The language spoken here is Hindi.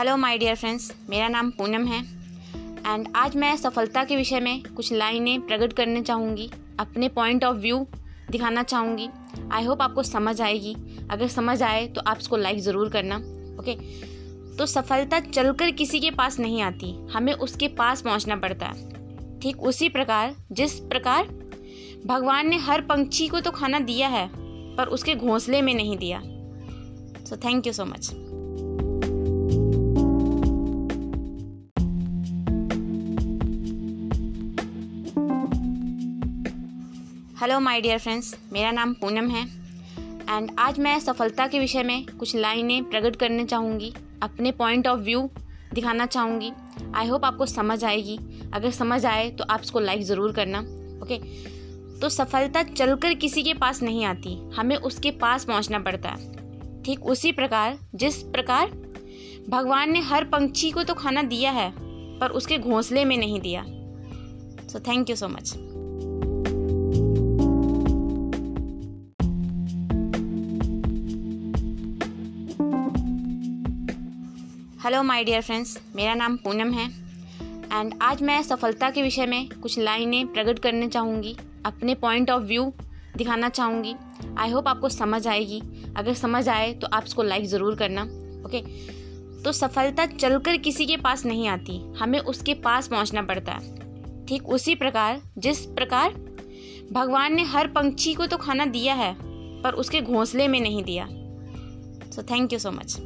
हेलो माय डियर फ्रेंड्स मेरा नाम पूनम है। एंड आज मैं सफलता के विषय में कुछ लाइनें प्रकट करने चाहूँगी, अपने पॉइंट ऑफ़ व्यू दिखाना चाहूँगी। आई होप आपको समझ आएगी। अगर समझ आए तो आप इसको लाइक ज़रूर करना। ओके तो सफलता चलकर किसी के पास नहीं आती। हमें उसके पास पहुँचना पड़ता है। ठीक उसी प्रकार, जिस प्रकार भगवान ने हर पंक्षी को तो खाना दिया है, पर उसके घोंसले में नहीं दिया। So thank you so much hello my dear friends मेरा नाम पूनम है। एंड आज मैं सफलता के विषय में कुछ लाइनें प्रकट करने चाहूँगी, अपने पॉइंट ऑफ़ व्यू दिखाना चाहूँगी। आई होप आपको समझ आएगी। अगर समझ आए तो आप इसको लाइक ज़रूर करना। ओके तो सफलता चलकर किसी के पास नहीं आती। हमें उसके पास पहुँचना पड़ता है। ठीक उसी प्रकार, जिस प्रकार भगवान ने हर पंछी को तो खाना दिया है, पर उसके घोंसले में नहीं दिया। So thank you so much hello my dear friends मेरा नाम पूनम है। एंड आज मैं सफलता के विषय में कुछ लाइनें प्रकट करने चाहूँगी, अपने पॉइंट ऑफ़ व्यू दिखाना चाहूँगी। आई होप आपको समझ आएगी। अगर समझ आए तो आप इसको लाइक ज़रूर करना। ओके तो सफलता चलकर किसी के पास नहीं आती। हमें उसके पास पहुँचना पड़ता है। ठीक उसी प्रकार, जिस प्रकार भगवान ने हर पंछी को तो खाना दिया है, पर उसके घोंसले में नहीं दिया। So thank you so much